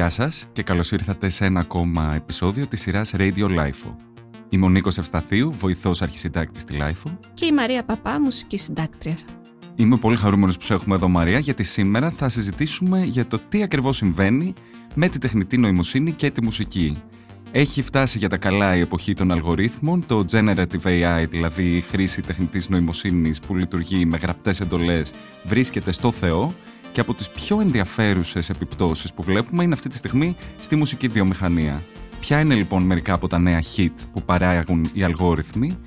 Γεια σας και καλώς ήρθατε σε ένα ακόμα επεισόδιο της σειράς Radio LIFO. Είμαι ο Νίκος Ευσταθίου, βοηθός αρχισυντάκτης στη LIFO. Και η Μαρία Παπά, μουσική συντάκτριας. Είμαι πολύ χαρούμενος που σε έχουμε εδώ Μαρία, γιατί σήμερα θα συζητήσουμε για το τι ακριβώς συμβαίνει με τη τεχνητή νοημοσύνη και τη μουσική. Έχει φτάσει για τα καλά η εποχή των αλγορίθμων, το Generative AI, δηλαδή η χρήση τεχνητής νοημοσύνης που λειτουργεί με γραπτές εντολές, βρίσκεται στο Θεό και από τις πιο ενδιαφέρουσες επιπτώσεις που βλέπουμε είναι αυτή τη στιγμή στη μουσική βιομηχανία. Ποια είναι λοιπόν μερικά από τα νέα hit που παράγουν οι αλγόριθμοι,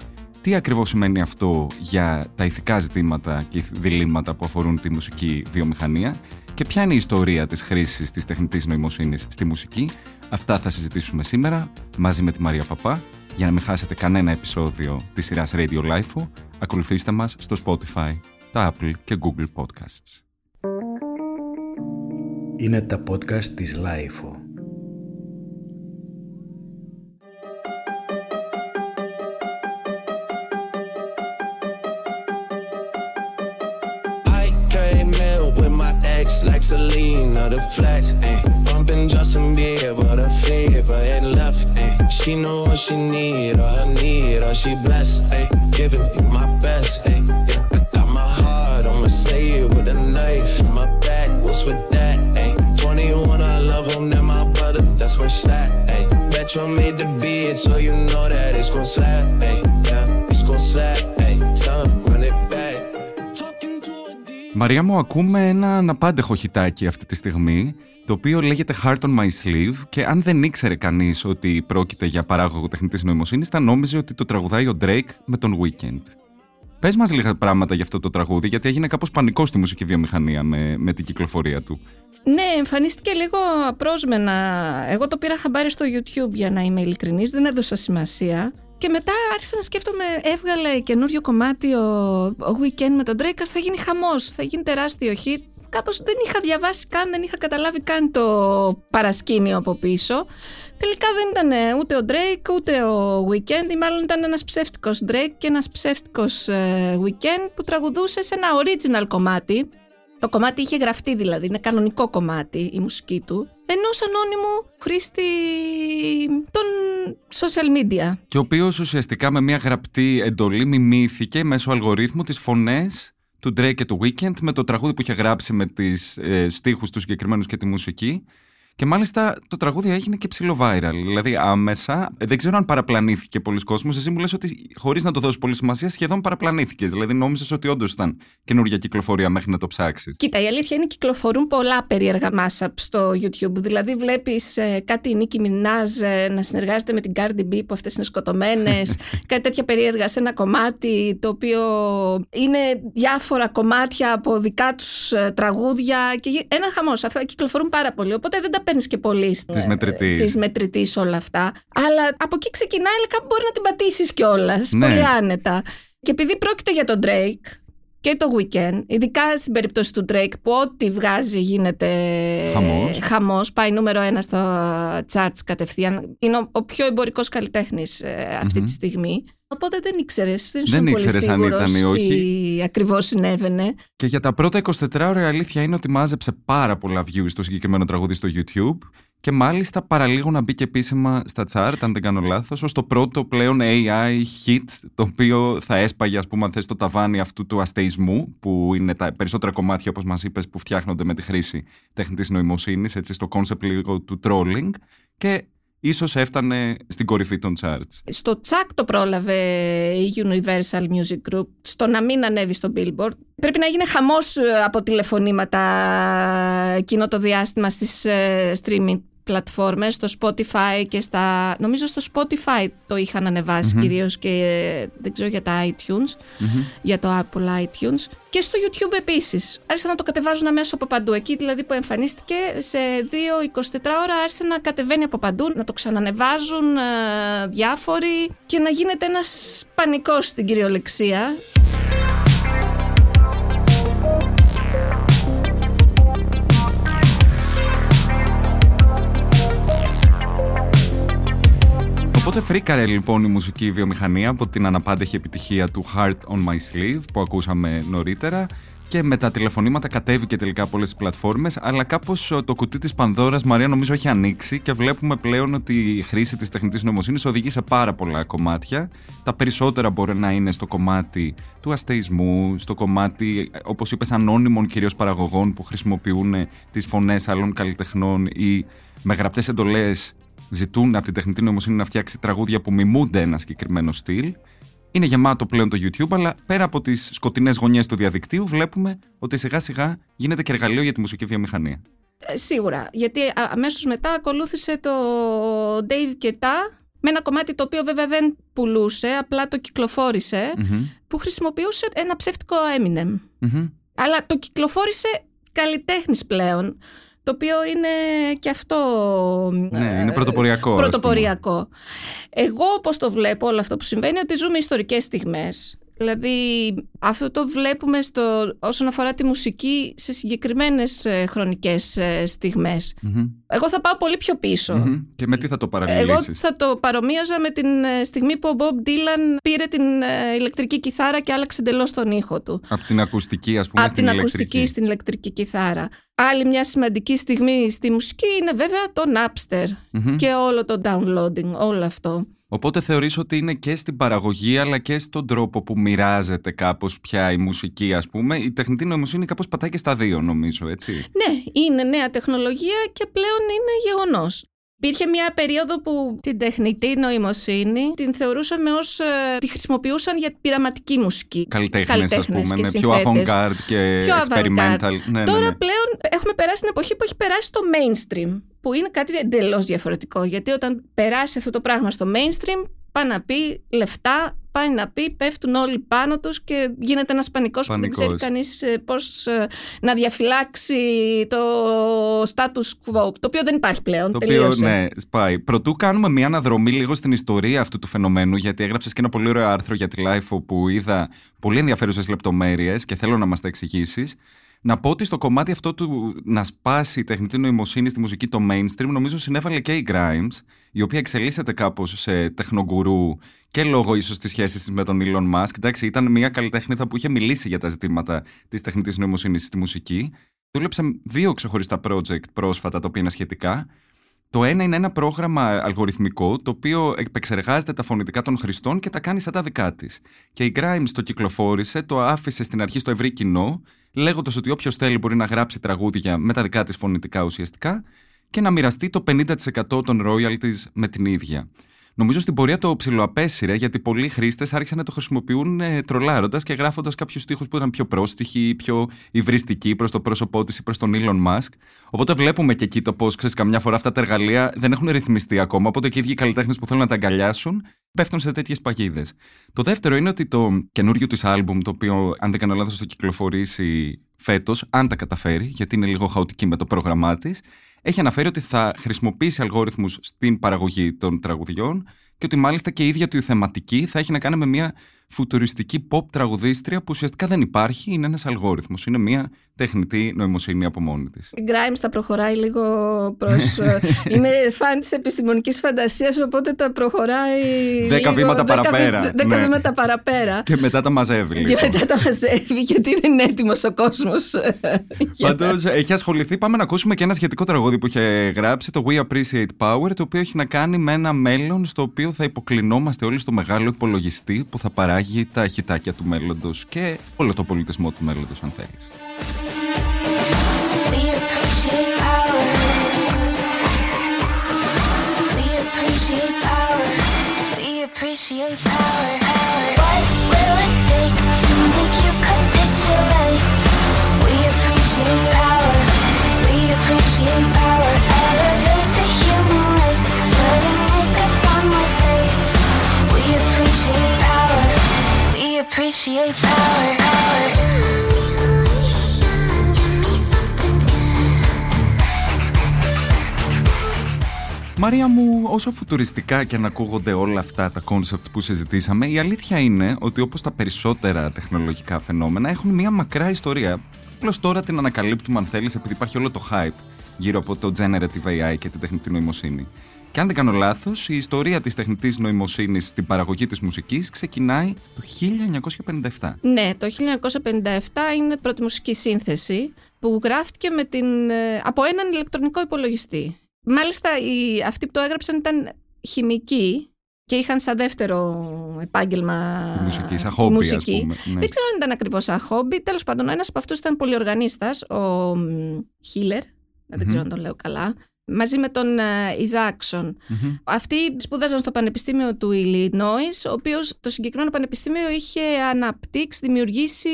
τι ακριβώς σημαίνει αυτό για τα ηθικά ζητήματα και διλήμματα που αφορούν τη μουσική βιομηχανία; Και ποια είναι η ιστορία της χρήσης της τεχνητής νοημοσύνης στη μουσική; Αυτά θα συζητήσουμε σήμερα μαζί με τη Μαρία Παπά. Για να μην χάσετε κανένα επεισόδιο της σειράς Radio Life, ακολουθήστε μας στο Spotify, τα Apple και Google Podcasts. Είναι τα podcast της Lifeo. I came in with my ex like Selena, the flex, ayy. Bumping Justin Bieber, the fever ain't left, ayy. She know what she need, or I need, or she blessed, ayy. Giving me my best, Metro made the beat, so you know that it's gon' slap, ayy. Yeah, it's gon' slap, ayy. Tell him, run it back. Talking to a deep. Μαρία μου, ακούμε ένα αναπάντεχο χιτάκι αυτή τη στιγμή, το οποίο λέγεται Heart on My Sleeve και αν δεν ήξερε κανείς ότι πρόκειται για παράγωγο τεχνητής νοημοσύνης, θα νόμιζε ότι το τραγουδάει ο Drake με τον Weekend. Πες μας λίγα πράγματα για αυτό το τραγούδι, γιατί έγινε κάπως πανικό στη μουσική βιομηχανία με, με την κυκλοφορία του. Ναι, εμφανίστηκε λίγο απρόσμενα. Εγώ το πήρα χαμπάρι στο YouTube για να είμαι ειλικρινής, δεν έδωσα σημασία. Και μετά άρχισα να σκέφτομαι, έβγαλε καινούριο κομμάτι ο, ο Weekend με τον Drake, θα γίνει χαμός, θα γίνει τεράστιο hit. Κάπως δεν είχα διαβάσει καν, δεν είχα καταλάβει καν το παρασκήνιο από πίσω. Τελικά δεν ήταν ούτε ο Drake ούτε ο Weekend, ή μάλλον ήταν ένας ψεύτικος Drake και ένας ψεύτικος ε, Weekend που τραγουδούσε σε ένα original κομμάτι. Το κομμάτι είχε γραφτεί δηλαδή, είναι κανονικό κομμάτι η μουσική του. Ενό ανώνυμου χρήστη των social media. Και ο οποίος ουσιαστικά με μια γραπτή εντολή μιμήθηκε μέσω αλγορίθμου τις φωνές του Drake και του Weekend με το τραγούδι που είχε γράψει με τις ε, στίχους τους συγκεκριμένους και τη μουσική. Και μάλιστα το τραγούδι έγινε και ψηλό viral. Δηλαδή άμεσα, ε, δεν ξέρω αν παραπλανήθηκε πολλοί κόσμος. Εσύ μου λες ότι χωρίς να το δώσεις πολύ σημασία, σχεδόν παραπλανήθηκες. Δηλαδή νόμιζες ότι όντως ήταν καινούργια κυκλοφορία μέχρι να το ψάξεις. Κοίτα, η αλήθεια είναι κυκλοφορούν πολλά περίεργα mashup στο YouTube. Δηλαδή, βλέπεις κάτι Νίκη Μινάζ ε, να συνεργάζεται με την Cardi B που αυτές είναι σκοτωμένες, κάτι τέτοια περίεργα σε ένα κομμάτι το οποίο είναι διάφορα κομμάτια από δικά τους τραγούδια. Και γι- ένα χαμός. Αυτά κυκλοφορούν πάρα πολύ. Οπότε δεν τα παίρνεις και πολύ στη- Της μετρητής. της μετρητής όλα αυτά. Αλλά από εκεί ξεκινάει, αλλά κάπου μπορεί να την πατήσεις κιόλας. Ναι. Πολύ άνετα. Και επειδή πρόκειται για τον Drake και το Weekend, ειδικά στην περίπτωση του Drake που ό,τι βγάζει γίνεται Χαμός. χαμός, πάει νούμερο ένα στα charts κατευθείαν. Είναι ο, ο πιο εμπορικός καλλιτέχνης ε, αυτη Μμμ. τη στιγμή. Οπότε δεν ήξερες, δεν, Δεν ήσουν πολύ ήξερες αν σίγουρος ήταν ή όχι. τι ακριβώς συνέβαινε. Και για τα πρώτα 24 ώρα η αλήθεια είναι ότι μάζεψε πάρα πολλά views στο συγκεκριμένο τραγούδι στο YouTube και μάλιστα παραλίγο να μπήκε επίσημα στα chart, αν δεν κάνω λάθος, ως το πρώτο πλέον AI hit, το οποίο θα έσπαγε, ας πούμε, αν θες, το ταβάνι αυτού του αστεϊσμού, που είναι τα περισσότερα κομμάτια, όπως μας είπες, που φτιάχνονται με τη χρήση τεχνητής νοημοσύνης, έτσι, στο concept λίγο του trolling, και ίσως έφτανε στην κορυφή των charts. Στο τσακ το πρόλαβε η Universal Music Group στο να μην ανέβει στο Billboard. Πρέπει να γίνει χαμός ε, από τηλεφωνήματα εκείνο το διάστημα στις ε, streaming πλατφόρμες, στο Spotify και στα... Νομίζω στο Spotify το είχαν ανεβάσει κυρίως και ε, δεν ξέρω για τα iTunes, για το Apple iTunes. Και στο YouTube επίσης. Άρχισαν να το κατεβάζουν αμέσως από παντού. Εκεί δηλαδή που εμφανίστηκε σε 2-24 ώρα άρχισε να κατεβαίνει από παντού, να το ξανανεβάζουν ε, διάφοροι και να γίνεται ένας πανικός στην κυριολεξία. Οπότε φρίκαρε λοιπόν η μουσική βιομηχανία από την αναπάντεχη επιτυχία του Heart on My Sleeve που ακούσαμε νωρίτερα και με τα τηλεφωνήματα κατέβηκε τελικά από όλες τις πλατφόρμες. Αλλά κάπως το κουτί της Πανδώρας, Μαρία, νομίζω έχει ανοίξει και βλέπουμε πλέον ότι η χρήση της τεχνητής νοημοσύνης οδηγεί σε πάρα πολλά κομμάτια. Τα περισσότερα μπορεί να είναι στο κομμάτι του αστεϊσμού, στο κομμάτι, όπως είπες, ανώνυμων κυρίως παραγωγών που χρησιμοποιούν τις φωνές άλλων καλλιτεχνών ή με γραπτές εντολές ζητούν από την τεχνητή νοημοσύνη να φτιάξει τραγούδια που μιμούνται ένα συγκεκριμένο στυλ. Είναι γεμάτο πλέον το YouTube, αλλά πέρα από τις σκοτεινές γωνιές του διαδικτύου, βλέπουμε ότι σιγά σιγά γίνεται και εργαλείο για τη μουσική βιομηχανία. Ε, σίγουρα. Γιατί αμέσως μετά ακολούθησε το Dave Κετά με ένα κομμάτι το οποίο βέβαια δεν πουλούσε, απλά το κυκλοφορησε που χρησιμοποιούσε ένα ψεύτικο Eminem. Αλλά το κυκλοφόρησε καλλιτέχνης πλέον το οποίο είναι και αυτό ναι, είναι πρωτοποριακό. πρωτοποριακό. Εγώ όπως το βλέπω όλο αυτό που συμβαίνει ότι ζούμε ιστορικές στιγμές. Δηλαδή αυτό το βλέπουμε στο, όσον αφορά τη μουσική σε συγκεκριμένες ε, χρονικές ε, Εγώ θα πάω πολύ πιο πισω Και με τι θα το παραλληλήσεις; Εγώ θα το παρομοίαζα με την ε, στιγμή που ο Bob Dylan πήρε την ηλεκτρική κιθάρα και άλλαξε εντελώς τον ήχο του. Από την ακουστική ας πούμε Από την ακουστική στην ηλεκτρική κιθάρα. Άλλη μια σημαντική στιγμή στη μουσική είναι βέβαια το Napster και όλο το downloading, όλο αυτό. Οπότε θεωρείς ότι είναι και στην παραγωγή αλλά και στον τρόπο που μοιράζεται κάπως πια η μουσική ας πούμε. Η τεχνητή νοημοσύνη κάπως πατάει και στα δύο νομίζω έτσι. Ναι, είναι νέα τεχνολογία και πλέον είναι γεγονός. Υπήρχε μια περίοδο που την τεχνητή νοημοσύνη την θεωρούσαμε ως... Ε, τη χρησιμοποιούσαν για πειραματική μουσική. Καλλιτέχνες, ας πούμε, ναι, πιο avant-garde και πιο experimental. Ναι, ναι, Τώρα ναι, πλέον έχουμε περάσει την εποχή που έχει περάσει το mainstream που είναι κάτι εντελώς διαφορετικό. Γιατί όταν περάσει αυτό το πράγμα στο mainstream, πάει να πει λεφτά, πάει να πει πέφτουν όλοι πάνω τους και γίνεται ένας πανικός, που δεν ξέρει κανείς ε, πώς ε, να διαφυλάξει το status quo, το οποίο δεν υπάρχει πλέον, το τελείωσε. Οποίο, ναι, σπάει. Πρωτού κάνουμε μια αναδρομή λίγο στην ιστορία αυτού του φαινομένου, γιατί έγραψες και ένα πολύ ωραίο άρθρο για τη LIFO που είδα πολύ ενδιαφέρουσες λεπτομέρειες και θέλω να μας τα εξηγήσεις. Να πω ότι στο κομμάτι αυτό του να σπάσει η τεχνητή νοημοσύνη στη μουσική το mainstream, νομίζω συνέβαλε και η Grimes, η οποία εξελίσσεται κάπως σε τεχνογκουρού και λόγω ίσως της σχέσης της με τον Elon Musk. Εντάξει, ήταν μια καλλιτέχνηδα που είχε μιλήσει για τα ζητήματα της τεχνητής νοημοσύνης στη μουσική. Δούλεψε δύο ξεχωριστά project πρόσφατα, τα οποία είναι σχετικά. Το ένα είναι ένα πρόγραμμα αλγοριθμικό το οποίο επεξεργάζεται τα φωνητικά των χρηστών και τα κάνει σαν τα δικά της. Και η Grimes το κυκλοφόρησε, το άφησε στην αρχή στο ευρύ κοινό, λέγοντας ότι όποιος θέλει μπορεί να γράψει τραγούδια με τα δικά της φωνητικά ουσιαστικά και να μοιραστεί το 50% των royalties με την ίδια. Νομίζω στην πορεία το ψιλοαπέσυρε γιατί πολλοί χρήστες άρχισαν να το χρησιμοποιούν ε, τρολάροντας και γράφοντας κάποιους στίχους που ήταν πιο πρόστιχοι, πιο υβριστικοί προς το πρόσωπό της ή προς τον Elon Musk. Οπότε βλέπουμε και εκεί το πώς, ξέρεις, καμιά φορά αυτά τα εργαλεία δεν έχουν ρυθμιστεί ακόμα. Οπότε και οι ίδιοι καλλιτέχνες που θέλουν να τα αγκαλιάσουν πέφτουν σε τέτοιες παγίδες. Το δεύτερο είναι ότι το καινούριο της άλμπουμ, το οποίο, αν δεν κάνω λάθος, το κυκλοφορήσει φέτος, αν τα καταφέρει, γιατί είναι λίγο χαοτική με το πρόγραμμά της, έχει αναφέρει ότι θα χρησιμοποιήσει αλγόριθμους στην παραγωγή των τραγουδιών και ότι μάλιστα και η ίδια του η θεματική θα έχει να κάνει με μια φουτουριστική pop τραγουδίστρια που ουσιαστικά δεν υπάρχει, είναι ένας αλγόριθμος, είναι μια τεχνητή νοημοσύνη από μόνη της. Η Grimes τα προχωράει λίγο προς... Ε, είναι φαν της επιστημονικής φαντασίας, οπότε τα προχωράει Δέκα λίγο, βήματα δέκα, παραπέρα. Δέκα ναι. βήματα παραπέρα. Και μετά τα μαζεύει λίγο. Και μετά τα μαζεύει, γιατί δεν είναι έτοιμος ο κόσμος. Ε, Πάντως έχει ασχοληθεί, πάμε να ακούσουμε και ένα σχετικό τραγούδι που είχε γράψει, το We Appreciate Power, το οποίο έχει να κάνει με ένα μέλλον στο οποίο θα υποκλεινόμαστε όλοι στο μεγάλο υπολογιστή που θα παράγει παράγει τα χιτάκια του μέλλοντος και όλο το πολιτισμό του μέλλοντος αν θέλεις. appreciate power. What will it take to make you capitulate? We appreciate power. Appreciate power. Μαρία μου, όσο φουτουριστικά και να ακούγονται όλα αυτά τα concept που συζητήσαμε, η αλήθεια είναι ότι όπως τα περισσότερα τεχνολογικά φαινόμενα έχουν μια μακρά ιστορία. Απλώς τώρα την ανακαλύπτουμε αν θέλεις επειδή υπάρχει όλο το hype γύρω από το generative AI και την τεχνητή νοημοσύνη. Και αν δεν κάνω λάθος, η ιστορία της τεχνητής νοημοσύνης στην παραγωγή της μουσικής ξεκινάει το 1957. Ναι, το 1957 είναι πρώτη μουσική σύνθεση που γράφτηκε με την, ε, από έναν ηλεκτρονικό υπολογιστή. Μάλιστα, οι, αυτοί που το έγραψαν ήταν χημικοί και είχαν σαν δεύτερο επάγγελμα Τη μουσική, σαν τη χόμπι, ας μουσική. πούμε. Ναι. Δεν ξέρω αν ήταν ακριβώς σαν χόμπι. Τέλος πάντων, ένας από αυτούς ήταν πολυοργανίστας, ο μ, Χίλερ. Δεν Μμμ. ξέρω αν τον λέω καλά. Μαζί με τον ε, Ιζάξον. Μμμ. Αυτοί σπούδαζαν στο Πανεπιστήμιο του Illinois, ο οποίος το συγκεκριμένο πανεπιστήμιο είχε αναπτύξει, δημιουργήσει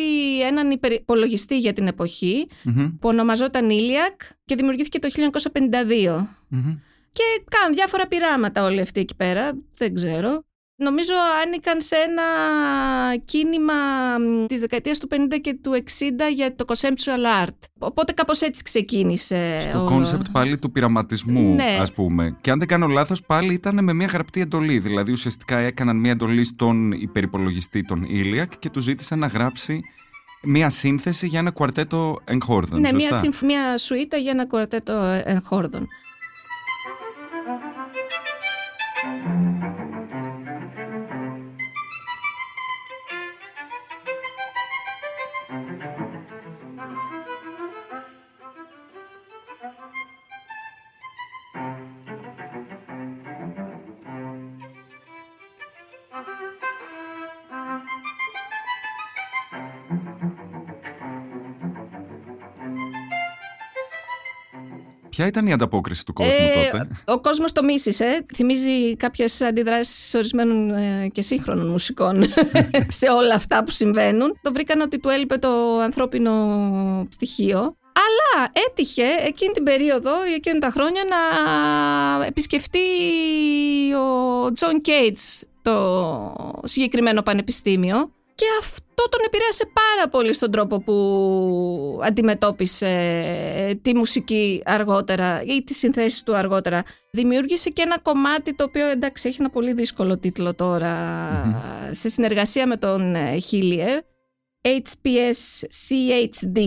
έναν υπολογιστή για την εποχή, Μμμ. που ονομαζόταν Iliac και δημιουργήθηκε το 1952. Μμμ. Και κάνουν διάφορα πειράματα όλοι αυτοί εκεί πέρα, δεν ξέρω. Νομίζω άνοικαν σε ένα κίνημα μ, της δεκαετίας του 50 και του 60 για το conceptual art. Οπότε κάπως έτσι ξεκίνησε. Στο όλο. concept πάλι του πειραματισμού, Ναι. ας πούμε. Και αν δεν κάνω λάθος, πάλι ήταν με μια γραπτή εντολή. Δηλαδή, ουσιαστικά έκαναν μια εντολή στον υπερυπολογιστή, τον ILLIAC, και του ζήτησαν να γράψει μια σύνθεση για ένα κουαρτέτο εγχόρδων. Ναι, μια, σωστά; συμφ- μια σουίτα για ένα κουαρτέτο εγχόρδων. Ποια ήταν η ανταπόκριση του κόσμου Ε, τότε; Ο κόσμος το μίσησε. Θυμίζει κάποιες αντιδράσεις ορισμένων ε, και σύγχρονων μουσικών σε όλα αυτά που συμβαίνουν. Το βρήκαν ότι του έλειπε το ανθρώπινο στοιχείο. Αλλά έτυχε εκείνη την περίοδο ή εκείνα τα χρόνια να επισκεφτεί ο Τζον Κέιτζ το συγκεκριμένο πανεπιστήμιο και αυτό τον επηρέασε πάρα πολύ στον τρόπο που αντιμετώπισε τη μουσική αργότερα ή τις συνθέσεις του αργότερα. Δημιούργησε και ένα κομμάτι το οποίο εντάξει έχει ένα πολύ δύσκολο τίτλο τώρα σε συνεργασία με τον Χίλιερ HPS CHD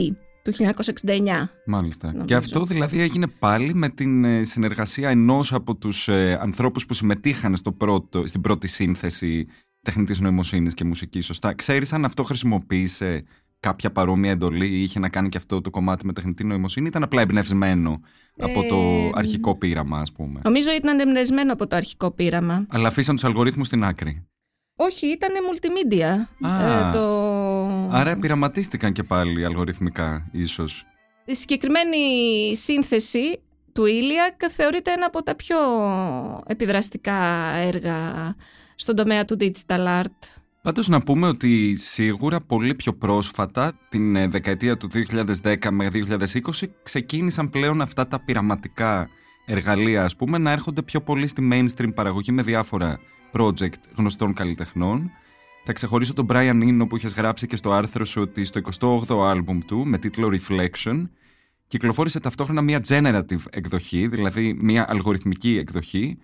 του 1969. Μάλιστα. νομίζω. Και αυτό δηλαδή έγινε πάλι με την ε, συνεργασία ενός από τους ε, ανθρώπους που συμμετείχαν στο πρώτο, στην πρώτη σύνθεση τεχνητής νοημοσύνης και μουσικής, σωστά. Ξέρεις αν αυτό χρησιμοποίησε κάποια παρόμοια εντολή ή είχε να κάνει και αυτό το κομμάτι με τεχνητή νοημοσύνη ή ήταν απλά εμπνευσμένο από το Ε, αρχικό πείραμα, ας πούμε; Νομίζω ήταν εμπνευσμένο από το αρχικό πείραμα. Αλλά αφήσαν τους αλγορίθμους στην άκρη. Όχι, ήταν multimedia. Α. Ε, το... Άρα πειραματίστηκαν και πάλι αλγοριθμικά, ίσως. Η συγκεκριμένη σύνθεση του Iliac θεωρείται ένα από τα πιο επιδραστικά έργα στον τομέα του digital art. Πάντως να πούμε ότι σίγουρα πολύ πιο πρόσφατα, την ε, δεκαετία του 2010 με 2020, ξεκίνησαν πλέον αυτά τα πειραματικά εργαλεία, ας πούμε, να έρχονται πιο πολύ στη mainstream παραγωγή με διάφορα project γνωστών καλλιτεχνών. Θα ξεχωρίσω τον Brian Eno που είχες γράψει και στο άρθρο σου ότι στο 28ο άλμπουμ του με τίτλο Reflection κυκλοφόρησε ταυτόχρονα μια generative εκδοχή, δηλαδή μια αλγοριθμική εκδοχή,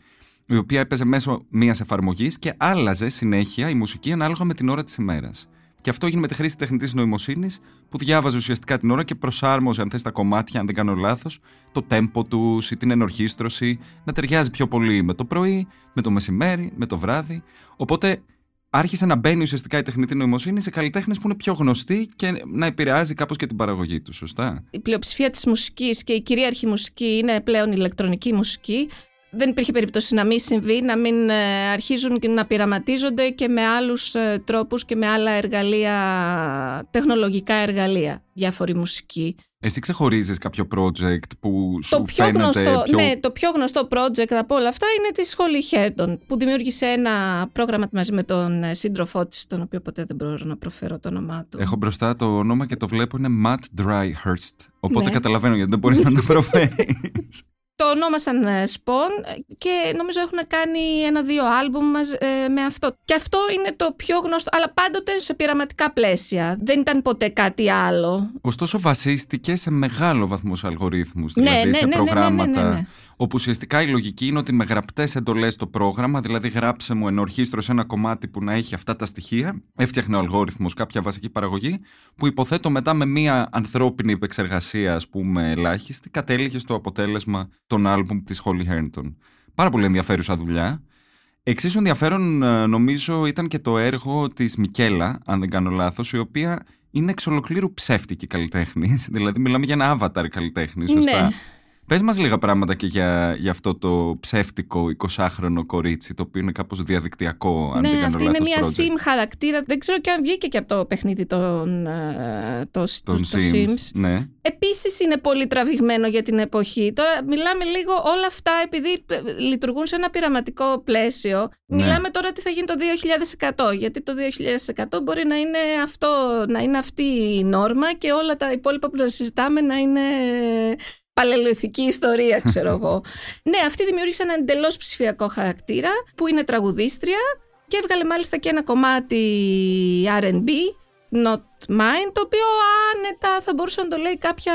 η οποία έπαιζε μέσω μιας εφαρμογής και άλλαζε συνέχεια η μουσική ανάλογα με την ώρα της ημέρας. Και αυτό έγινε με τη χρήση τεχνητής νοημοσύνης, που διάβαζε ουσιαστικά την ώρα και προσάρμοζε, αν θες, τα κομμάτια, αν δεν κάνω λάθος, το τέμπο τους ή την ενορχίστρωση, να ταιριάζει πιο πολύ με το πρωί, με το μεσημέρι, με το βράδυ. Οπότε άρχισε να μπαίνει ουσιαστικά η τεχνητή νοημοσύνη σε καλλιτέχνες που είναι πιο γνωστοί και να επηρεάζει κάπως και την παραγωγή τους, σωστά; Η πλειοψηφία της μουσικής και η κυρίαρχη μουσική είναι πλέον ηλεκτρονική μουσική. Δεν υπήρχε περίπτωση να μην συμβεί, να μην ε, αρχίζουν και να πειραματίζονται και με άλλους ε, τρόπους και με άλλα εργαλεία, τεχνολογικά εργαλεία, διάφορη μουσική. Εσύ ξεχωρίζεις κάποιο project που σου Το πιο, φαίνεται γνωστό, πιο... ναι, το πιο γνωστό project από όλα αυτά είναι της σχολή Χέρντον που δημιούργησε ένα πρόγραμμα μαζί με τον ε, σύντροφό της τον οποίο ποτέ δεν μπορώ να προφέρω το όνομά του. Έχω μπροστά το όνομα και το βλέπω είναι Matt Dryhurst. Οπότε Ναι. καταλαβαίνω γιατί δεν μπορείς να το προφέρεις. Το ονόμασαν ε, Spawn και νομίζω έχουν κάνει ένα-δύο άλμπουμ μας, ε, με αυτό. Και αυτό είναι το πιο γνωστό, αλλά πάντοτε σε πειραματικά πλαίσια. Δεν ήταν ποτέ κάτι άλλο. Ωστόσο βασίστηκε σε μεγάλο βαθμό σε αλγορίθμους, Ναι, δηλαδή ναι, σε ναι, ναι, ναι, προγράμματα ναι, ναι, ναι. Όπου ουσιαστικά η λογική είναι ότι με γραπτές εντολές στο πρόγραμμα, δηλαδή γράψε μου ενορχίστρο σε ένα κομμάτι που να έχει αυτά τα στοιχεία, έφτιαχνε ο αλγόριθμος κάποια βασική παραγωγή που υποθέτω μετά με μια ανθρώπινη επεξεργασία ας πούμε ελάχιστη κατέληγε στο αποτέλεσμα των άλμπουμ της Holly Herndon. πάρα πολύ ενδιαφέρουσα δουλειά. Εξίσου ενδιαφέρον ε, νομίζω ήταν και το έργο της Μικέλα, αν δεν κάνω λάθος, η οποία είναι εξ ολοκλήρου ψεύτικη καλλιτέχνης. Δηλαδή μιλάμε για ένα avatar καλλιτέχνη, σωστά; Ναι. Πες μας λίγα πράγματα και για, για αυτό το ψεύτικο 20χρονο κορίτσι, το οποίο είναι κάπως διαδικτυακό, αν δεν ναι, κάνω αυτή είναι λάθος μια project. sim χαρακτήρα. Δεν ξέρω και αν βγήκε και από το παιχνίδι των, ε, το, Των το Sims. Sims. Ναι. Επίσης είναι πολύ τραβηγμένο για την εποχή. Τώρα μιλάμε λίγο όλα αυτά επειδή ε, λειτουργούν σε ένα πειραματικό πλαίσιο. Ναι. Μιλάμε τώρα τι θα γίνει το 2100 γιατί το 2100 μπορεί να είναι, αυτό, να είναι αυτή η νόρμα και όλα τα υπόλοιπα που να συζητάμε να είναι παλαιολιθική ιστορία ξέρω εγώ. ναι, αυτή δημιούργησε ένα εντελώς ψηφιακό χαρακτήρα που είναι τραγουδίστρια και έβγαλε μάλιστα και ένα κομμάτι R&B Not Mine, το οποίο άνετα θα μπορούσε να το λέει κάποια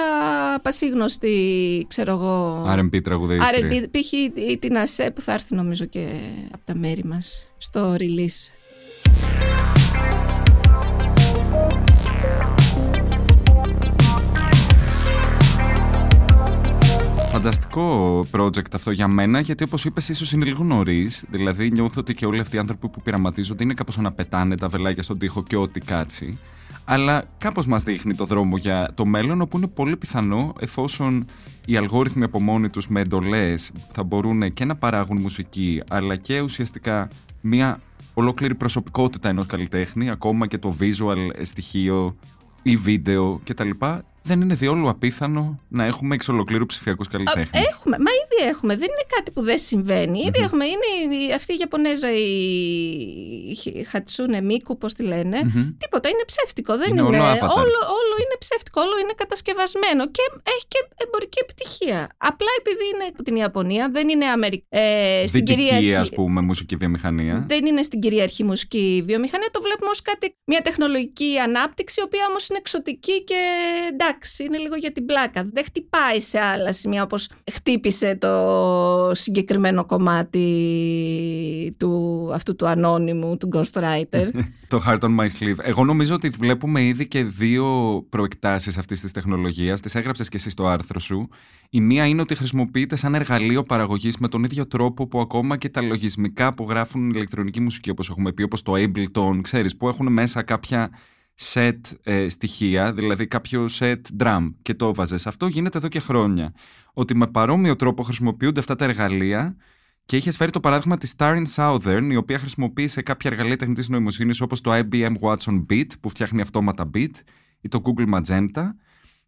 πασίγνωστη, ξέρω εγώ. R&B τραγουδίστρια. R&B, π.χ. η την ΑΣΕ που θα έρθει νομίζω και από τα μέρη μας στο release. Φανταστικό project αυτό για μένα, γιατί όπως είπες, ίσως είναι λίγο νωρίς. Δηλαδή, νιώθω ότι και όλοι αυτοί οι άνθρωποι που πειραματίζονται είναι κάπως να πετάνε τα βελάκια στον τοίχο και ό,τι κάτσει. Αλλά κάπως μας δείχνει το δρόμο για το μέλλον, όπου είναι πολύ πιθανό, εφόσον οι αλγόριθμοι από μόνοι τους με εντολές θα μπορούν και να παράγουν μουσική, αλλά και ουσιαστικά μια ολόκληρη προσωπικότητα ενός καλλιτέχνη, ακόμα και το visual στοιχείο ή βίντεο κτλ. Δεν είναι διόλου απίθανο να έχουμε εξ ολοκλήρου ψηφιακούς καλλιτέχνες. Έχουμε, μα ήδη έχουμε. Δεν είναι κάτι που δεν συμβαίνει. Ήδη έχουμε. Είναι η- αυτή η Ιαπωνέζα, η η Χατσούνε Μίκου, πώς τη λένε. Τίποτα. Είναι ψεύτικο. Δεν Είναι είναι. όλο avatar. όλο, όλο είναι ψεύτικο. Όλο είναι κατασκευασμένο. Και έχει και εμπορική επιτυχία. Απλά επειδή είναι από την Ιαπωνία, δεν είναι Αμερική. Ε, στην Δυτική, κυρίαρχη. ας πούμε, μουσική βιομηχανία. Δεν είναι στην κυρίαρχη μουσική βιομηχανία. Το βλέπουμε ως κάτι, μια τεχνολογική ανάπτυξη, η οποία όμως είναι εξωτική και εντάξει, είναι λίγο για την πλάκα. Δεν χτυπάει σε άλλα σημεία όπως χτύπησε το συγκεκριμένο κομμάτι του, αυτού του ανώνυμου, του Ghostwriter. Το Heart on My Sleeve. Εγώ νομίζω ότι βλέπουμε ήδη και δύο προεκτάσεις αυτής της τεχνολογίας. Τις έγραψες και εσύ στο άρθρο σου. Η μία είναι ότι χρησιμοποιείται σαν εργαλείο παραγωγής με τον ίδιο τρόπο που ακόμα και τα λογισμικά που γράφουν ηλεκτρονική μουσική, όπως έχουμε πει, όπως το Ableton, ξέρεις, που έχουν μέσα κάποια set ε, στοιχεία, δηλαδή κάποιο set drum και το έβαζε. Αυτό γίνεται εδώ και χρόνια. Ότι με παρόμοιο τρόπο χρησιμοποιούνται αυτά τα εργαλεία και είχες φέρει το παράδειγμα της Starring Southern, η οποία χρησιμοποίησε κάποια εργαλεία τεχνητής νοημοσύνης όπως το IBM Watson Beat, που φτιάχνει αυτόματα beat, ή το Google Magenta.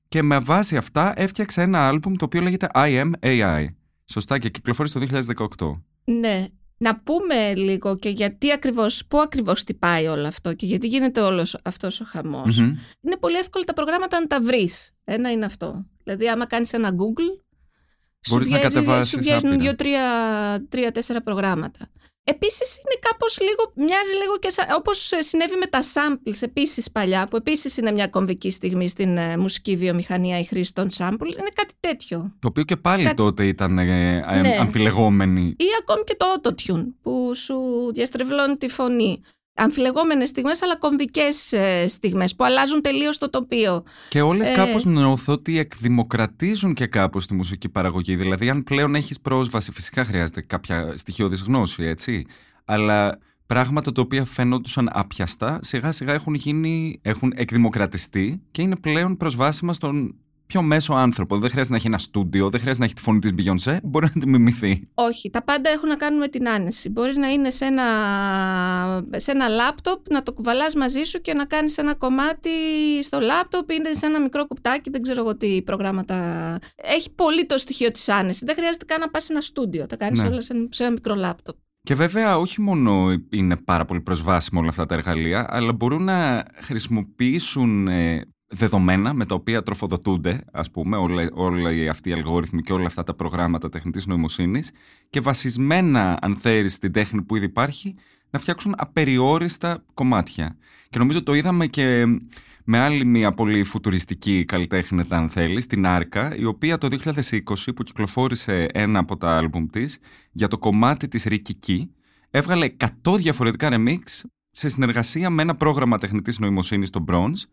Και με βάση αυτά έφτιαξε ένα άλμπουμ το οποίο λέγεται I Am AI. Σωστά και κυκλοφόρησε το 2018. ναι. Να πούμε λίγο και γιατί ακριβώς, πού ακριβώς τυπάει όλο αυτό και γιατί γίνεται όλος αυτός ο χαμός. Μμμ. είναι πολύ εύκολο τα προγράμματα να τα βρεις. Ένα είναι αυτό. Δηλαδή, άμα κάνεις ένα Google, σου, Μπορείς να βγαίνει- κατεβάσεις σου βγαίνουν άπειρα. δύο-τρία τρία-τέσσερα προγράμματα. Επίσης είναι κάπως λίγο, μοιάζει λίγο και σαν, όπως ε, συνέβη με τα samples επίσης παλιά, που επίσης είναι μια κομβική στιγμή στην ε, μουσική βιομηχανία η χρήση των samples, είναι κάτι τέτοιο. Το οποίο και πάλι Κάτι- τότε ήταν ε, ε, Ναι. αμφιλεγόμενη. Ή ακόμη και το autotune που σου διαστρεβλώνει τη φωνή. Αμφιλεγόμενες στιγμές αλλά κομβικές ε, στιγμές που αλλάζουν τελείως το τοπίο. Και όλες Ε. κάπως νιώθω ότι εκδημοκρατίζουν και κάπως τη μουσική παραγωγή. Δηλαδή αν πλέον έχεις πρόσβαση, φυσικά χρειάζεται κάποια στοιχειώδης γνώση, έτσι. Αλλά πράγματα τα οποία φαινόντουσαν άπιαστα, σιγά σιγά έχουν γίνει, έχουν εκδημοκρατιστεί και είναι πλέον προσβάσιμα στον πιο μέσο άνθρωπο. Δεν χρειάζεται να έχει ένα στούντιο, δεν χρειάζεται να έχει τη φωνή της Beyoncé, μπορεί να τη μιμηθεί. Όχι, τα πάντα έχουν να κάνουν με την άνεση. Μπορεί να είναι σε ένα, σε ένα λάπτοπ, να το κουβαλάς μαζί σου και να κάνεις ένα κομμάτι στο λάπτοπ, είναι σε ένα μικρό κουπτάκι, δεν ξέρω εγώ τι προγράμματα. Έχει πολύ το στοιχείο της άνεσης. Δεν χρειάζεται καν να πας σε ένα στούντιο, τα κάνεις Ναι. όλα σε, σε ένα μικρό λάπτοπ. Και βέβαια όχι μόνο είναι πάρα πολύ προσβάσιμα όλα αυτά τα εργαλεία, αλλά μπορούν να χρησιμοποιήσουν ε, δεδομένα με τα οποία τροφοδοτούνται, ας πούμε, όλα, όλοι αυτοί οι αλγόριθμοι και όλα αυτά τα προγράμματα τεχνητής νοημοσύνης και βασισμένα, αν θέλεις, στην τέχνη που ήδη υπάρχει, να φτιάξουν απεριόριστα κομμάτια. Και νομίζω το είδαμε και με άλλη μια πολύ φουτουριστική καλλιτέχνητα, αν θέλεις, την Άρκα, η οποία το 2020 που κυκλοφόρησε ένα από τα άλμπουμ της για το κομμάτι της Ricky Key, έβγαλε 100 διαφορετικά remix σε συνεργασία με ένα πρόγραμμα τεχνητής νοημοσύνης στο Bronze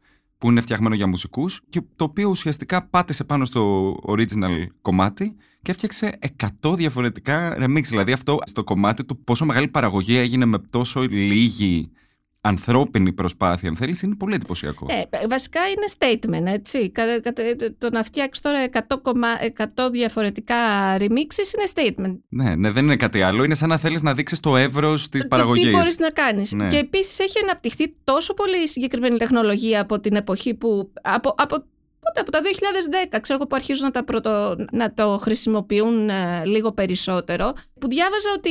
που είναι φτιαγμένο για μουσικούς και το οποίο ουσιαστικά πάτησε πάνω στο original κομμάτι και έφτιαξε 100 διαφορετικά remix. Δηλαδή αυτό στο κομμάτι του πόσο μεγάλη παραγωγή έγινε με τόσο λίγη ανθρώπινη προσπάθεια, αν θέλεις, είναι πολύ εντυπωσιακό. Ε, βασικά είναι statement, έτσι. Το να φτιάξεις τώρα 100, 100 διαφορετικά remixes είναι statement. Ναι, ναι, δεν είναι κάτι άλλο. Είναι σαν να θέλεις να δείξεις το εύρος της παραγωγής. Τι μπορείς να κάνεις. Ναι. Και επίσης έχει αναπτυχθεί τόσο πολύ συγκεκριμένη τεχνολογία από την εποχή που. Από, από Πότε, από το 2010, ξέρω εγώ που αρχίζουν να, τα πρωτο, να το χρησιμοποιούν ε, λίγο περισσότερο, που διάβαζα ότι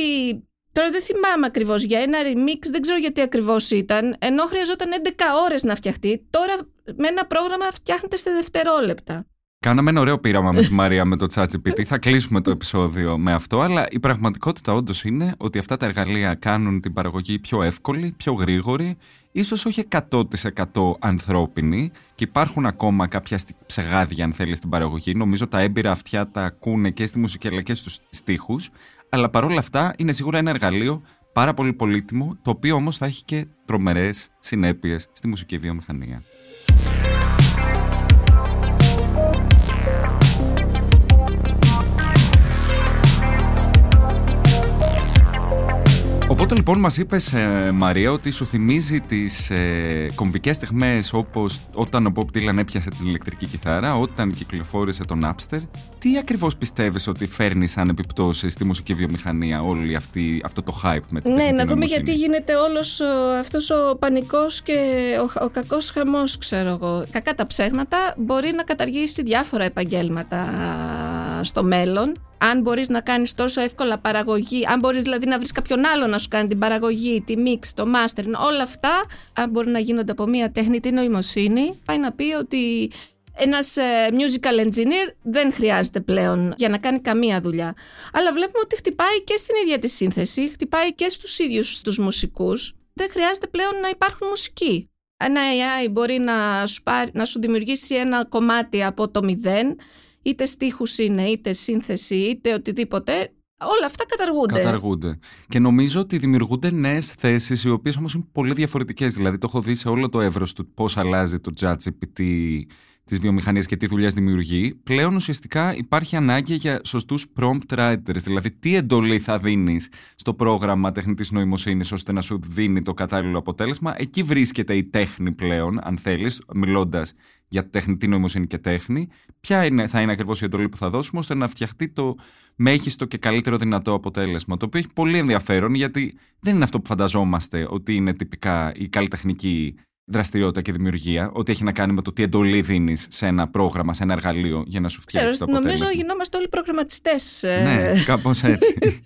Τώρα δεν θυμάμαι ακριβώς για ένα remix, δεν ξέρω γιατί ακριβώς ήταν. Ενώ χρειαζόταν 11 ώρες να φτιαχτεί, τώρα με ένα πρόγραμμα φτιάχνεται σε δευτερόλεπτα. Κάναμε ένα ωραίο πείραμα με τη Μαρία με το ChatGPT. Θα κλείσουμε το επεισόδιο με αυτό. Αλλά η πραγματικότητα όντως είναι ότι αυτά τα εργαλεία κάνουν την παραγωγή πιο εύκολη, πιο γρήγορη, ίσως όχι 100% ανθρώπινη. Και υπάρχουν ακόμα κάποια ψεγάδια, αν θέλεις, στην παραγωγή. Νομίζω τα έμπειρα αυτιά τα ακούνε και στη μουσική αλλά και στους στίχους αλλά παρόλα αυτά είναι σίγουρα ένα εργαλείο πάρα πολύ πολύτιμο, το οποίο όμως θα έχει και τρομερές συνέπειες στη μουσική βιομηχανία. Οπότε λοιπόν μας είπες ε, Μαρία ότι σου θυμίζει τις ε, κομβικές στιγμές όπως όταν ο Bob Dylan έπιασε την ηλεκτρική κιθάρα, όταν κυκλοφόρησε τον Napster. Τι ακριβώς πιστεύεις ότι φέρνει σαν επιπτώσεις στη μουσική βιομηχανία όλη αυτή, αυτό το hype με την Ναι, να δούμε γιατί γίνεται όλος ο, αυτός ο πανικός και ο, ο κακός χαμός ξέρω εγώ. Κακά τα ψέγματα μπορεί να καταργήσει διάφορα επαγγέλματα στο μέλλον αν μπορείς να κάνεις τόσο εύκολα παραγωγή, αν μπορείς δηλαδή να βρεις κάποιον άλλο να σου κάνει την παραγωγή, τη mix, το mastering, όλα αυτά, αν μπορεί να γίνονται από μια τεχνητή νοημοσύνη, πάει να πει ότι ένας ε, musical engineer δεν χρειάζεται πλέον για να κάνει καμία δουλειά. Αλλά βλέπουμε ότι χτυπάει και στην ίδια τη σύνθεση, χτυπάει και στους ίδιους τους μουσικούς. Δεν χρειάζεται πλέον να υπάρχουν μουσικοί. Ένα AI μπορεί να σου, να σου δημιουργήσει ένα κομμάτι από το μηδέν είτε στίχους είναι, είτε σύνθεση, είτε οτιδήποτε, όλα αυτά καταργούνται. Καταργούνται. Και νομίζω ότι δημιουργούνται νέες θέσεις, οι οποίες όμως είναι πολύ διαφορετικές. Δηλαδή, το έχω δει σε όλο το εύρος του πώς αλλάζει το ChatGPT τη βιομηχανία και τι δουλειές δημιουργεί. Πλέον ουσιαστικά υπάρχει ανάγκη για σωστούς prompt writers. Δηλαδή, τι εντολή θα δίνεις στο πρόγραμμα τεχνητής νοημοσύνης ώστε να σου δίνει το κατάλληλο αποτέλεσμα. Εκεί βρίσκεται η τέχνη πλέον, αν θέλεις, μιλώντας για τεχνητή νοημοσύνη και τέχνη, ποια είναι, θα είναι ακριβώς η εντολή που θα δώσουμε ώστε να φτιαχτεί το μέγιστο και καλύτερο δυνατό αποτέλεσμα. Το οποίο έχει πολύ ενδιαφέρον γιατί δεν είναι αυτό που φανταζόμαστε ότι είναι τυπικά η καλλιτεχνική δραστηριότητα και δημιουργία, ότι έχει να κάνει με το τι εντολή δίνεις σε ένα πρόγραμμα, σε ένα εργαλείο για να σου φτιάξει το αποτέλεσμα. Νομίζω γινόμαστε όλοι προγραμματιστές. Ε. Ναι, κάπως έτσι.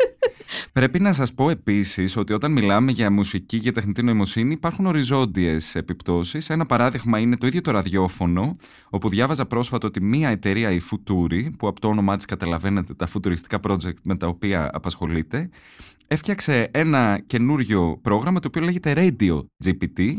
Πρέπει να σας πω επίσης ότι όταν μιλάμε για μουσική και τεχνητή νοημοσύνη υπάρχουν οριζόντιες επιπτώσεις. Ένα παράδειγμα είναι το ίδιο το ραδιόφωνο, όπου διάβαζα πρόσφατα ότι μία εταιρεία, η Futuri, που από το όνομά της καταλαβαίνετε τα φουτουριστικά project με τα οποία απασχολείται, έφτιαξε ένα καινούριο πρόγραμμα το οποίο λέγεται Radio GPT,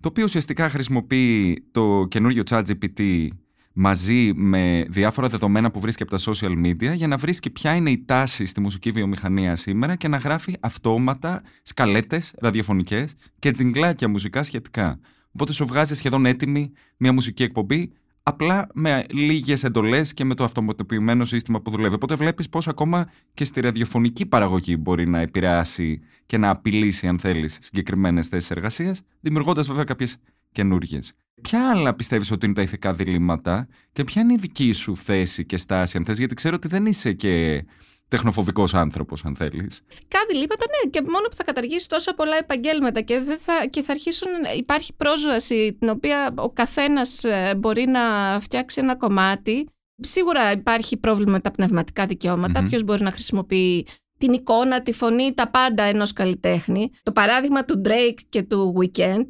το οποίο ουσιαστικά χρησιμοποιεί το καινούριο chat GPT μαζί με διάφορα δεδομένα που βρίσκει από τα social media για να βρίσκει ποια είναι η τάση στη μουσική βιομηχανία σήμερα και να γράφει αυτόματα σκαλέτες ραδιοφωνικές και τζιγκλάκια μουσικά σχετικά. Οπότε σου βγάζει σχεδόν έτοιμη μια μουσική εκπομπή απλά με λίγες εντολές και με το αυτοματοποιημένο σύστημα που δουλεύει. Οπότε βλέπεις πώς ακόμα και στη ραδιοφωνική παραγωγή μπορεί να επηρεάσει και να απειλήσει, αν θέλεις, συγκεκριμένες θέσεις εργασίας, δημιουργώντας βέβαια κάποιες καινούργιες. Ποια άλλα πιστεύεις ότι είναι τα ηθικά διλήμματα και ποια είναι η δική σου θέση και στάση, αν θες, γιατί ξέρω ότι δεν είσαι και τεχνοφοβικός άνθρωπος, αν θέλεις. Ηθικά διλήμματα, ναι, και μόνο που θα καταργήσει τόσα πολλά επαγγέλματα και, δεν θα, και θα αρχίσουν. Υπάρχει πρόσβαση την οποία ο καθένας ε, μπορεί να φτιάξει ένα κομμάτι. Σίγουρα υπάρχει πρόβλημα με τα πνευματικά δικαιώματα. Mm-hmm. Ποιος μπορεί να χρησιμοποιεί την εικόνα, τη φωνή, τα πάντα ενός καλλιτέχνη. Το παράδειγμα του Drake και του Weekend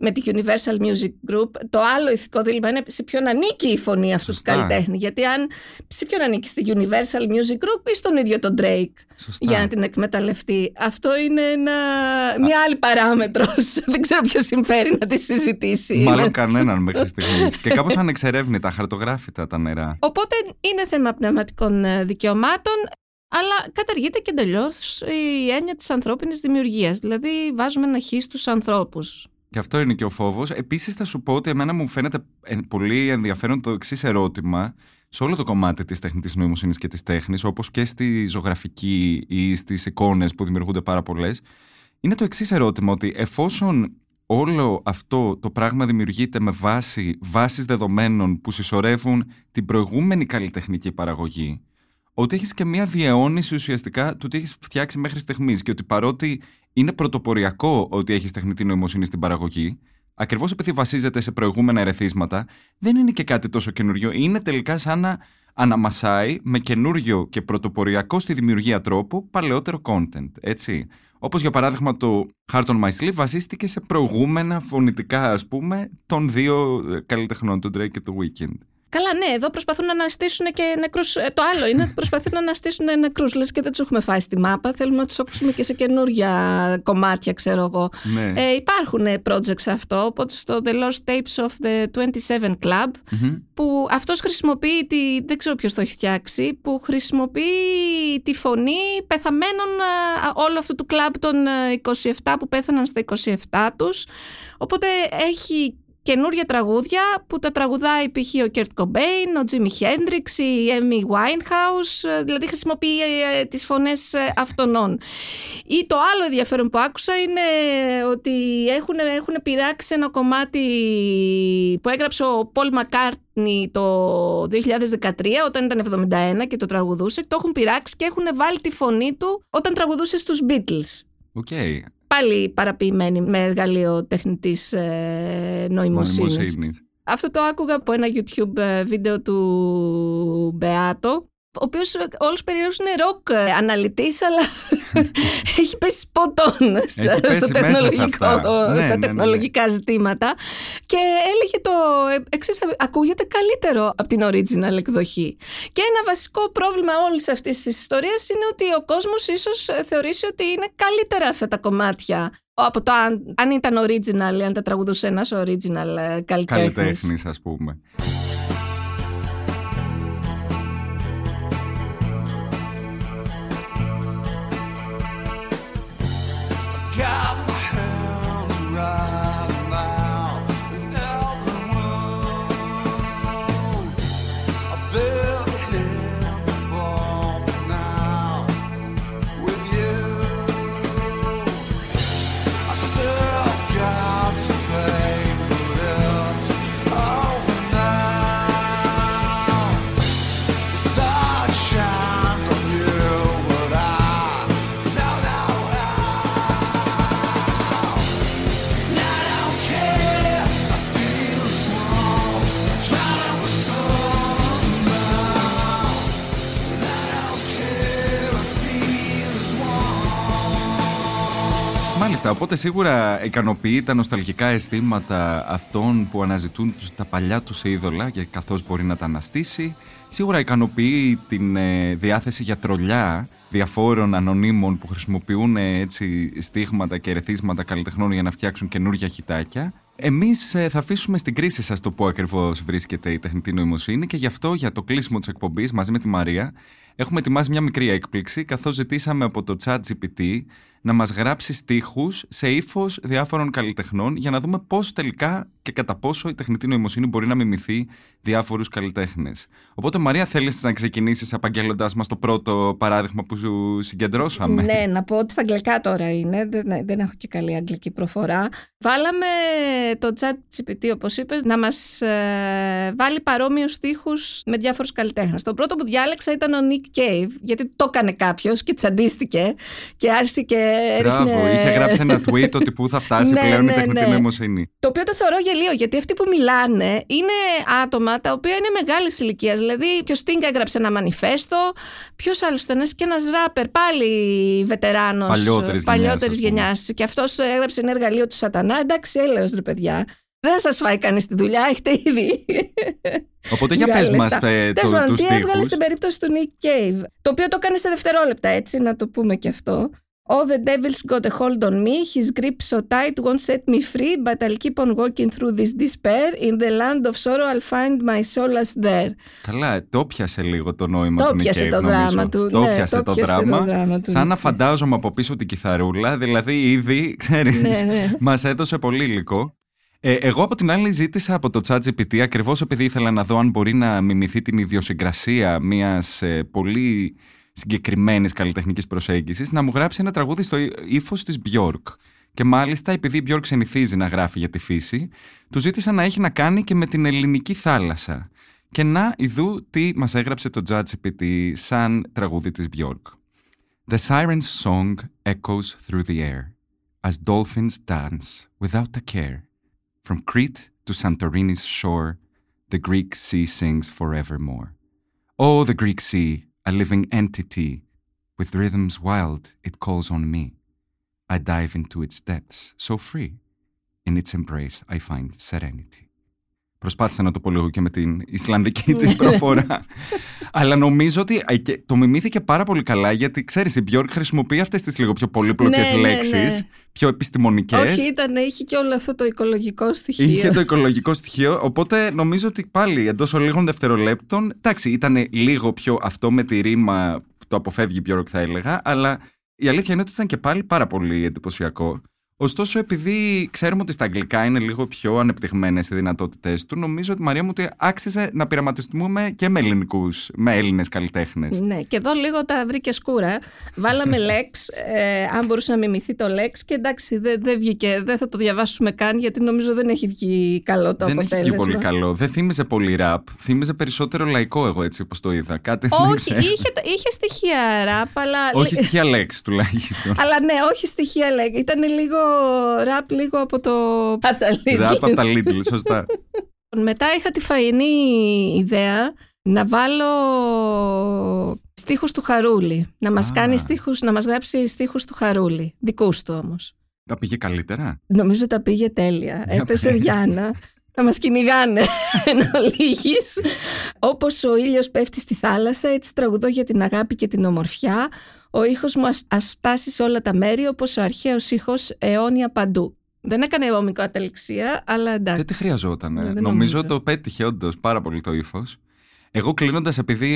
με τη Universal Music Group, το άλλο ηθικό δίλημα είναι σε ποιον ανήκει η φωνή αυτού του καλλιτέχνη. Γιατί αν σε ποιον ανήκει στη Universal Music Group ή στον ίδιο τον Drake για να την εκμεταλλευτεί. Αυτό είναι ένα... μια άλλη παράμετρος. Δεν ξέρω ποιος συμφέρει να τη συζητήσει. Μάλλον κανέναν μέχρι στιγμής. και κάπως ανεξερεύνητα, χαρτογράφητα τα νερά. Οπότε είναι θέμα πνευματικών ε, δικαιωμάτων. Αλλά καταργείται και εντελώς η έννοια της ανθρώπινης δημιουργίας. Δηλαδή, βάζουμε ένα χ στου ανθρώπους Και αυτό είναι και ο φόβος. Επίσης, θα σου πω ότι εμένα μου φαίνεται ε, πολύ ενδιαφέρον το εξής ερώτημα σε όλο το κομμάτι της τεχνητής νοημοσύνης και της τέχνης, όπως και στη ζωγραφική ή στις εικόνες που δημιουργούνται πάρα πολλές. Είναι το εξής ερώτημα, ότι εφόσον όλο αυτό το πράγμα δημιουργείται με βάση βάσεις δεδομένων που συσσωρεύουν την προηγούμενη καλλιτεχνική παραγωγή, ότι έχεις και μια διαιώνιση ουσιαστικά του τι έχεις φτιάξει μέχρι στιγμής και ότι παρότι είναι πρωτοποριακό ότι έχεις τεχνητή νοημοσύνη στην παραγωγή, ακριβώς επειδή βασίζεται σε προηγούμενα ερεθίσματα, δεν είναι και κάτι τόσο καινούριο. Είναι τελικά σαν να αναμασάει με καινούριο και πρωτοποριακό στη δημιουργία τρόπο παλαιότερο content, έτσι. Όπως για παράδειγμα το Heart on My Sleeve βασίστηκε σε προηγούμενα φωνητικά ας πούμε των δύο ε, καλλιτεχνών, του Drake και του Weekend. Καλά, ναι, εδώ προσπαθούν να αναστήσουν και νεκρούς. Ε, το άλλο είναι ότι προσπαθούν να αναστήσουν νεκρούς. Λες και δεν τους έχουμε φάει στη μάπα. Θέλουμε να τους ακούσουμε και σε καινούργια κομμάτια, ξέρω εγώ. Ναι. Ε, υπάρχουν projects αυτό, οπότε στο The Lost Tapes of the 27 Club, που αυτός χρησιμοποιεί, τη, δεν ξέρω ποιος το έχει φτιάξει, που χρησιμοποιεί τη φωνή πεθαμένων όλου αυτού του κλαμπ των 27 που πέθαναν στα 27 τους. Οπότε έχει καινούρια τραγούδια που τα τραγουδάει π.χ. ο Κέρτ Κομπέιν, ο Τζίμι Χέντριξ, η Έιμι Winehouse, δηλαδή χρησιμοποιεί ε, τις φωνές ε, αυτονών. Ή το άλλο ενδιαφέρον που άκουσα είναι ότι έχουν, έχουν πειράξει ένα κομμάτι που έγραψε ο Πολ Μακάρτνι το 2013 όταν ήταν 71 και το τραγουδούσε. Το έχουν πειράξει και έχουν βάλει τη φωνή του όταν τραγουδούσε στους Beatles. Okay πάλι παραποιημένη με εργαλείο τεχνητής ε, νοημοσύνης. Αυτό το άκουγα από ένα YouTube ε, βίντεο του Μπεάτο ο οποίος όλο περίεργο είναι ροκ ε, αναλυτής, αλλά έχει πέσει σποτών στα, τεχνολογικό, ναι, ναι, στα ναι, τεχνολογικά ζητήματα. Και έλεγε το εξής, ακούγεται καλύτερο από την original εκδοχή. Και ένα βασικό πρόβλημα όλης αυτής της ιστορίας είναι ότι ο κόσμος ίσως θεωρήσει ότι είναι καλύτερα αυτά τα κομμάτια από το αν, αν ήταν original, αν τα τραγουδούσε ένας original ε, καλλιτέχνης. Καλλιτέχνης, ας πούμε. Οπότε σίγουρα ικανοποιεί τα νοσταλγικά αισθήματα αυτών που αναζητούν τα παλιά τους είδωλα και καθώς μπορεί να τα αναστήσει. Σίγουρα ικανοποιεί την ε, διάθεση για τρολιά διαφόρων ανωνύμων που χρησιμοποιούν ε, έτσι στίγματα και ερεθίσματα καλλιτεχνών για να φτιάξουν καινούργια χιτάκια. Εμείς ε, θα αφήσουμε στην κρίση σας το πού ακριβώς βρίσκεται η τεχνητή νοημοσύνη και γι' αυτό για το κλείσιμο της εκπομπής μαζί με τη Μαρία έχουμε ετοιμάσει μια μικρή έκπληξη καθώς ζητήσαμε από το chat GPT να μας γράψει στίχους σε ύφος διάφορων καλλιτεχνών για να δούμε πώς τελικά και κατά πόσο η τεχνητή νοημοσύνη μπορεί να μιμηθεί διάφορους καλλιτέχνες. Οπότε Μαρία θέλεις να ξεκινήσεις απαγγέλλοντας μας το πρώτο παράδειγμα που σου συγκεντρώσαμε; Ναι, να πω ότι στα αγγλικά τώρα είναι, δεν, δεν έχω και καλή αγγλική προφορά. Βάλαμε το chat GPT όπως είπες να μας ε, βάλει παρόμοιους στίχους με διάφορους καλλιτέχνες. Το πρώτο που διάλεξα ήταν ο Nick Cave γιατί το έκανε κάποιος και τσαντίστηκε και άρχισε και Μπράβο, είχε γράψει ένα tweet ότι πού θα φτάσει ναι, πλέον η ναι, τεχνητή ναι. νοημοσύνη. Το οποίο το θεωρώ γελίο, γιατί αυτοί που μιλάνε είναι άτομα τα οποία είναι μεγάλης ηλικίας. Δηλαδή, ποιος Sting έγραψε ένα μανιφέστο, ποιος άλλος ήταν, και ένας ράπερ, πάλι βετεράνος παλιότερης γενιάς. Και αυτός έγραψε ένα εργαλείο του Σατανά. Εντάξει, έλεος ρε παιδιά. Δεν σας φάει κανείς τη δουλειά, έχετε ήδη. Οπότε για πες μας ε, το, τους Τι έβγαλε στην περίπτωση του Nick Cave. Το οποίο το έκανε σε δευτερόλεπτα, έτσι, να το πούμε και αυτό. Oh, the devil's got a hold on me. His grip so tight won't set me free, but I'll keep on walking through this despair. In the land of sorrow, I'll find my solace there. Καλά, το πιάσε λίγο το νόημα Το του πιάσε Nick το Cave, νομίζω. δράμα του. Το Ναι, πιάσε το το πιάσε δράμα. το δράμα του Σαν να Nick Cave. φαντάζομαι από πίσω την κιθαρούλα, δηλαδή ήδη, ξέρεις, Ναι, ναι. μας έδωσε πολύ υλικό. Ε, εγώ από την άλλη ζήτησα από το ChatGPT ακριβώς επειδή ήθελα να δω αν μπορεί να μιμηθεί την ιδιοσυγκρασία μιας ε, πολύ συγκεκριμένης καλλιτεχνικής προσέγγισης να μου γράψει ένα τραγούδι στο ύφος της Björk. Και μάλιστα επειδή η Björk συνηθίζει να γράφει για τη φύση, του ζήτησα να έχει να κάνει και με την ελληνική θάλασσα. Και να ειδού τι μας έγραψε το ChatGPT σαν τραγούδι της Björk. The siren's song echoes through the air as dolphins dance without a care. From Crete to Santorini's shore, the Greek sea sings forevermore. Oh, the Greek sea, a living entity, with rhythms wild it calls on me. I dive into its depths, so free. In its embrace I find serenity. Προσπάθησα να το πω λίγο και με την Ισλανδική της προφορά. Αλλά νομίζω ότι ε, και το μιμήθηκε πάρα πολύ καλά γιατί ξέρεις η Björk χρησιμοποιεί αυτές τις λίγο πιο πολύπλοκες Ναι, ναι, ναι. λέξεις, πιο επιστημονικές. Όχι, ήταν, είχε και όλο αυτό το οικολογικό στοιχείο. Είχε το οικολογικό στοιχείο, οπότε νομίζω ότι πάλι εντός λίγων δευτερολέπτων. Εντάξει, ήταν λίγο πιο αυτό με τη ρήμα που το αποφεύγει η Björk, θα έλεγα, αλλά η αλήθεια είναι ότι ήταν και πάλι πάρα πολύ εντυπωσιακό. Ωστόσο, επειδή ξέρουμε ότι στα αγγλικά είναι λίγο πιο ανεπτυγμένες οι δυνατότητέ του, νομίζω ότι Μαρία μου ότι άξιζε να πειραματιστούμε και με ελληνικούς, με Έλληνες καλλιτέχνες. Ναι, και εδώ λίγο τα βρήκε σκούρα. Βάλαμε λέξ, ε, αν μπορούσε να μιμηθεί το λέξ και εντάξει δεν δεν βγήκε, δεν θα το διαβάσουμε καν γιατί νομίζω δεν έχει βγει καλό το Δεν έχει αποτέλεσμα. βγει πολύ καλό. Δεν θύμιζε πολύ ραπ. Θύμιζε περισσότερο λαϊκό, εγώ έτσι όπως το είδα. Κάτι δεν Όχι, ξέρω. είχε, είχε στοιχεία ραπ, αλλά... Όχι στοιχεία λέξη τουλάχιστον. Αλλά ναι, όχι στοιχεία λέγ. Ήταν λίγο ραπ, λίγο από το... Από τα Lidl. Ραπ από τα Lidl, σωστά. Μετά είχα τη φαϊνή ιδέα να βάλω στίχους του Χαρούλη. Να μας Α. κάνει στίχους, να μας γράψει στίχους του Χαρούλη. Δικούς του όμως. Τα πήγε καλύτερα; Νομίζω τα πήγε τέλεια. Για Έπεσε πες. Διάννα. Να μας κυνηγάνε εν ολίγης. Όπως ο ήλιος πέφτει στη θάλασσα, έτσι τραγουδώ για την αγάπη και την ομορφιά. Ο ήχος μου ας, ας φτάσει σε όλα τα μέρη, όπως ο αρχαίος ήχος αιώνια παντού. Δεν έκανε ομικό ατελεξία, αλλά εντάξει. Δεν τη χρειαζόταν. Ναι, δεν νομίζω νομίζω. το πέτυχε όντως πάρα πολύ το ύφος. Εγώ κλείνοντας, επειδή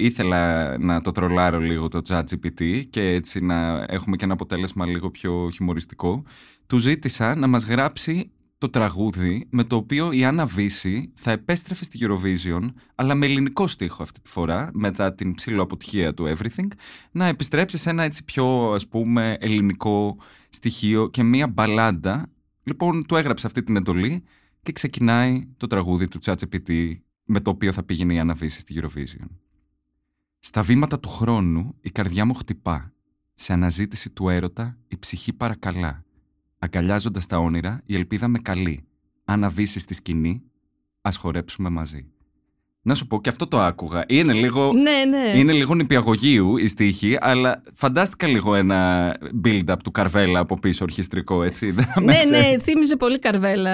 ήθελα να το τρολάρω λίγο το chat GPT και έτσι να έχουμε και ένα αποτέλεσμα λίγο πιο χιουμοριστικό, του ζήτησα να μας γράψει το τραγούδι με το οποίο η Άννα Βύση θα επέστρεφε στη Eurovision, αλλά με ελληνικό στίχο αυτή τη φορά, μετά την ψηλό αποτυχία του Everything, να επιστρέψει σε ένα έτσι πιο ας πούμε ελληνικό στοιχείο και μία μπαλάντα. Λοιπόν, του έγραψε αυτή την εντολή και ξεκινάει το τραγούδι του ChatGPT με το οποίο θα πήγαινε η Άννα Βύση στη Eurovision. Στα βήματα του χρόνου η καρδιά μου χτυπά. Σε αναζήτηση του έρωτα η ψυχή παρακαλά. Αγκαλιάζοντας τα όνειρα η ελπίδα με καλεί. Αν αβήσει στη σκηνή, ας χορέψουμε μαζί. Να σου πω και αυτό το άκουγα. Είναι λίγο, Ναι, ναι. είναι λίγο νηπιαγωγείου η στίχη, αλλά φαντάστηκα λίγο ένα build-up του Καρβέλα από πίσω ορχιστρικό, έτσι. Δεν θα με Ναι, ξέρει. ναι, θύμιζε πολύ καρβέλα.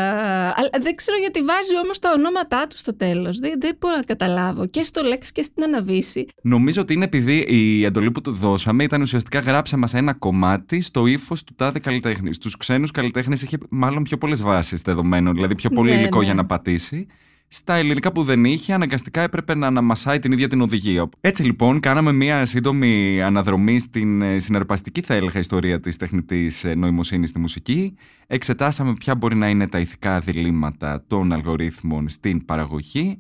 Αλλά δεν ξέρω γιατί βάζει όμως τα ονόματά του στο τέλος. Δεν, δεν μπορώ να καταλάβω. Και στο λέξη και στην αναβίση. Νομίζω ότι είναι επειδή η εντολή που του δώσαμε ήταν ουσιαστικά γράψε μας ένα κομμάτι στο ύφος του τάδε καλλιτέχνης. Στου ξένους καλλιτέχνες είχε μάλλον πιο πολλές βάσεις δεδομένων, δηλαδή πιο πολύ Ναι, υλικό ναι. για να πατήσει. Στα ελληνικά που δεν είχε, αναγκαστικά έπρεπε να αναμασάει την ίδια την οδηγία. Έτσι λοιπόν, κάναμε μία σύντομη αναδρομή στην ε, συναρπαστική, θα έλεγα, ιστορία της τεχνητής νοημοσύνης στη μουσική. Εξετάσαμε ποια μπορεί να είναι τα ηθικά διλήμματα των αλγορίθμων στην παραγωγή.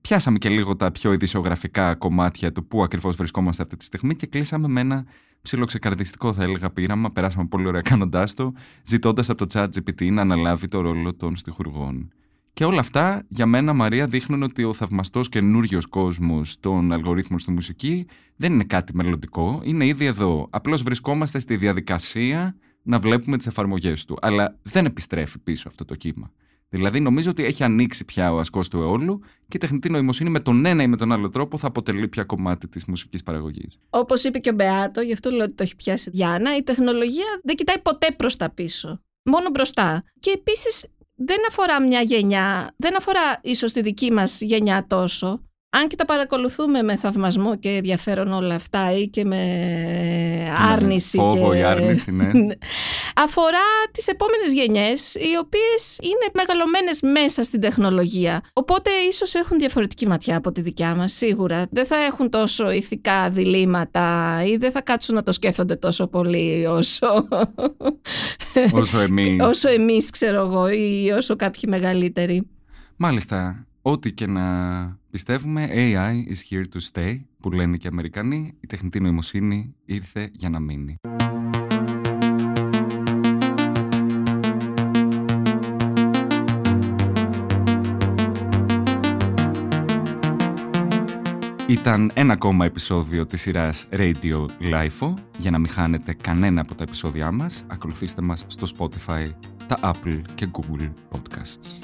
Πιάσαμε και λίγο τα πιο ειδησιογραφικά κομμάτια του πού ακριβώς βρισκόμαστε αυτή τη στιγμή και κλείσαμε με ένα ψιλοξεκαρδιστικό, θα έλεγα, πείραμα. Περάσαμε πολύ ωραία κάνοντάς το, ζητώντας από το chat GPT να αναλάβει το ρόλο των στιχουργών. Και όλα αυτά για μένα, Μαρία, δείχνουν ότι ο θαυμαστός καινούριος κόσμος των αλγορίθμων στη μουσική δεν είναι κάτι μελλοντικό, είναι ήδη εδώ. Απλώς βρισκόμαστε στη διαδικασία να βλέπουμε τις εφαρμογές του. Αλλά δεν επιστρέφει πίσω αυτό το κύμα. Δηλαδή, νομίζω ότι έχει ανοίξει πια ο ασκός του αιώλου και η τεχνητή νοημοσύνη με τον ένα ή με τον άλλο τρόπο θα αποτελεί πια κομμάτι της μουσικής παραγωγής. Όπως είπε και ο Μπεάτο, γι' αυτό λέω ότι το έχει πιάσει η Διάννα, η τεχνολογία δεν κοιτάει ποτέ προς τα πίσω. Μόνο μπροστά. Και επίσης δεν αφορά μια γενιά, δεν αφορά ίσως τη δική μας γενιά τόσο, αν και τα παρακολουθούμε με θαυμασμό και ενδιαφέρον όλα αυτά ή και με άρνηση. Φόβο και... ή άρνηση, ναι. Αφορά τις επόμενες γενιές, οι οποίες είναι μεγαλωμένες μέσα στην τεχνολογία. Οπότε ίσως έχουν διαφορετική ματιά από τη δικιά μας, σίγουρα. Δεν θα έχουν τόσο ηθικά διλήμματα ή δεν θα κάτσουν να το σκέφτονται τόσο πολύ όσο... Όσο εμείς. όσο εμείς, ξέρω εγώ, ή όσο κάποιοι μεγαλύτεροι. Μάλιστα, ό,τι και να πιστεύουμε, AI is here to stay, που λένε και οι Αμερικανοί, η τεχνητή νοημοσύνη ήρθε για να μείνει. Ήταν ένα ακόμα επεισόδιο της σειράς Radio LIFO. Για να μην χάνετε κανένα από τα επεισόδια μας, ακολουθήστε μας στο Spotify, τα Apple και Google Podcasts.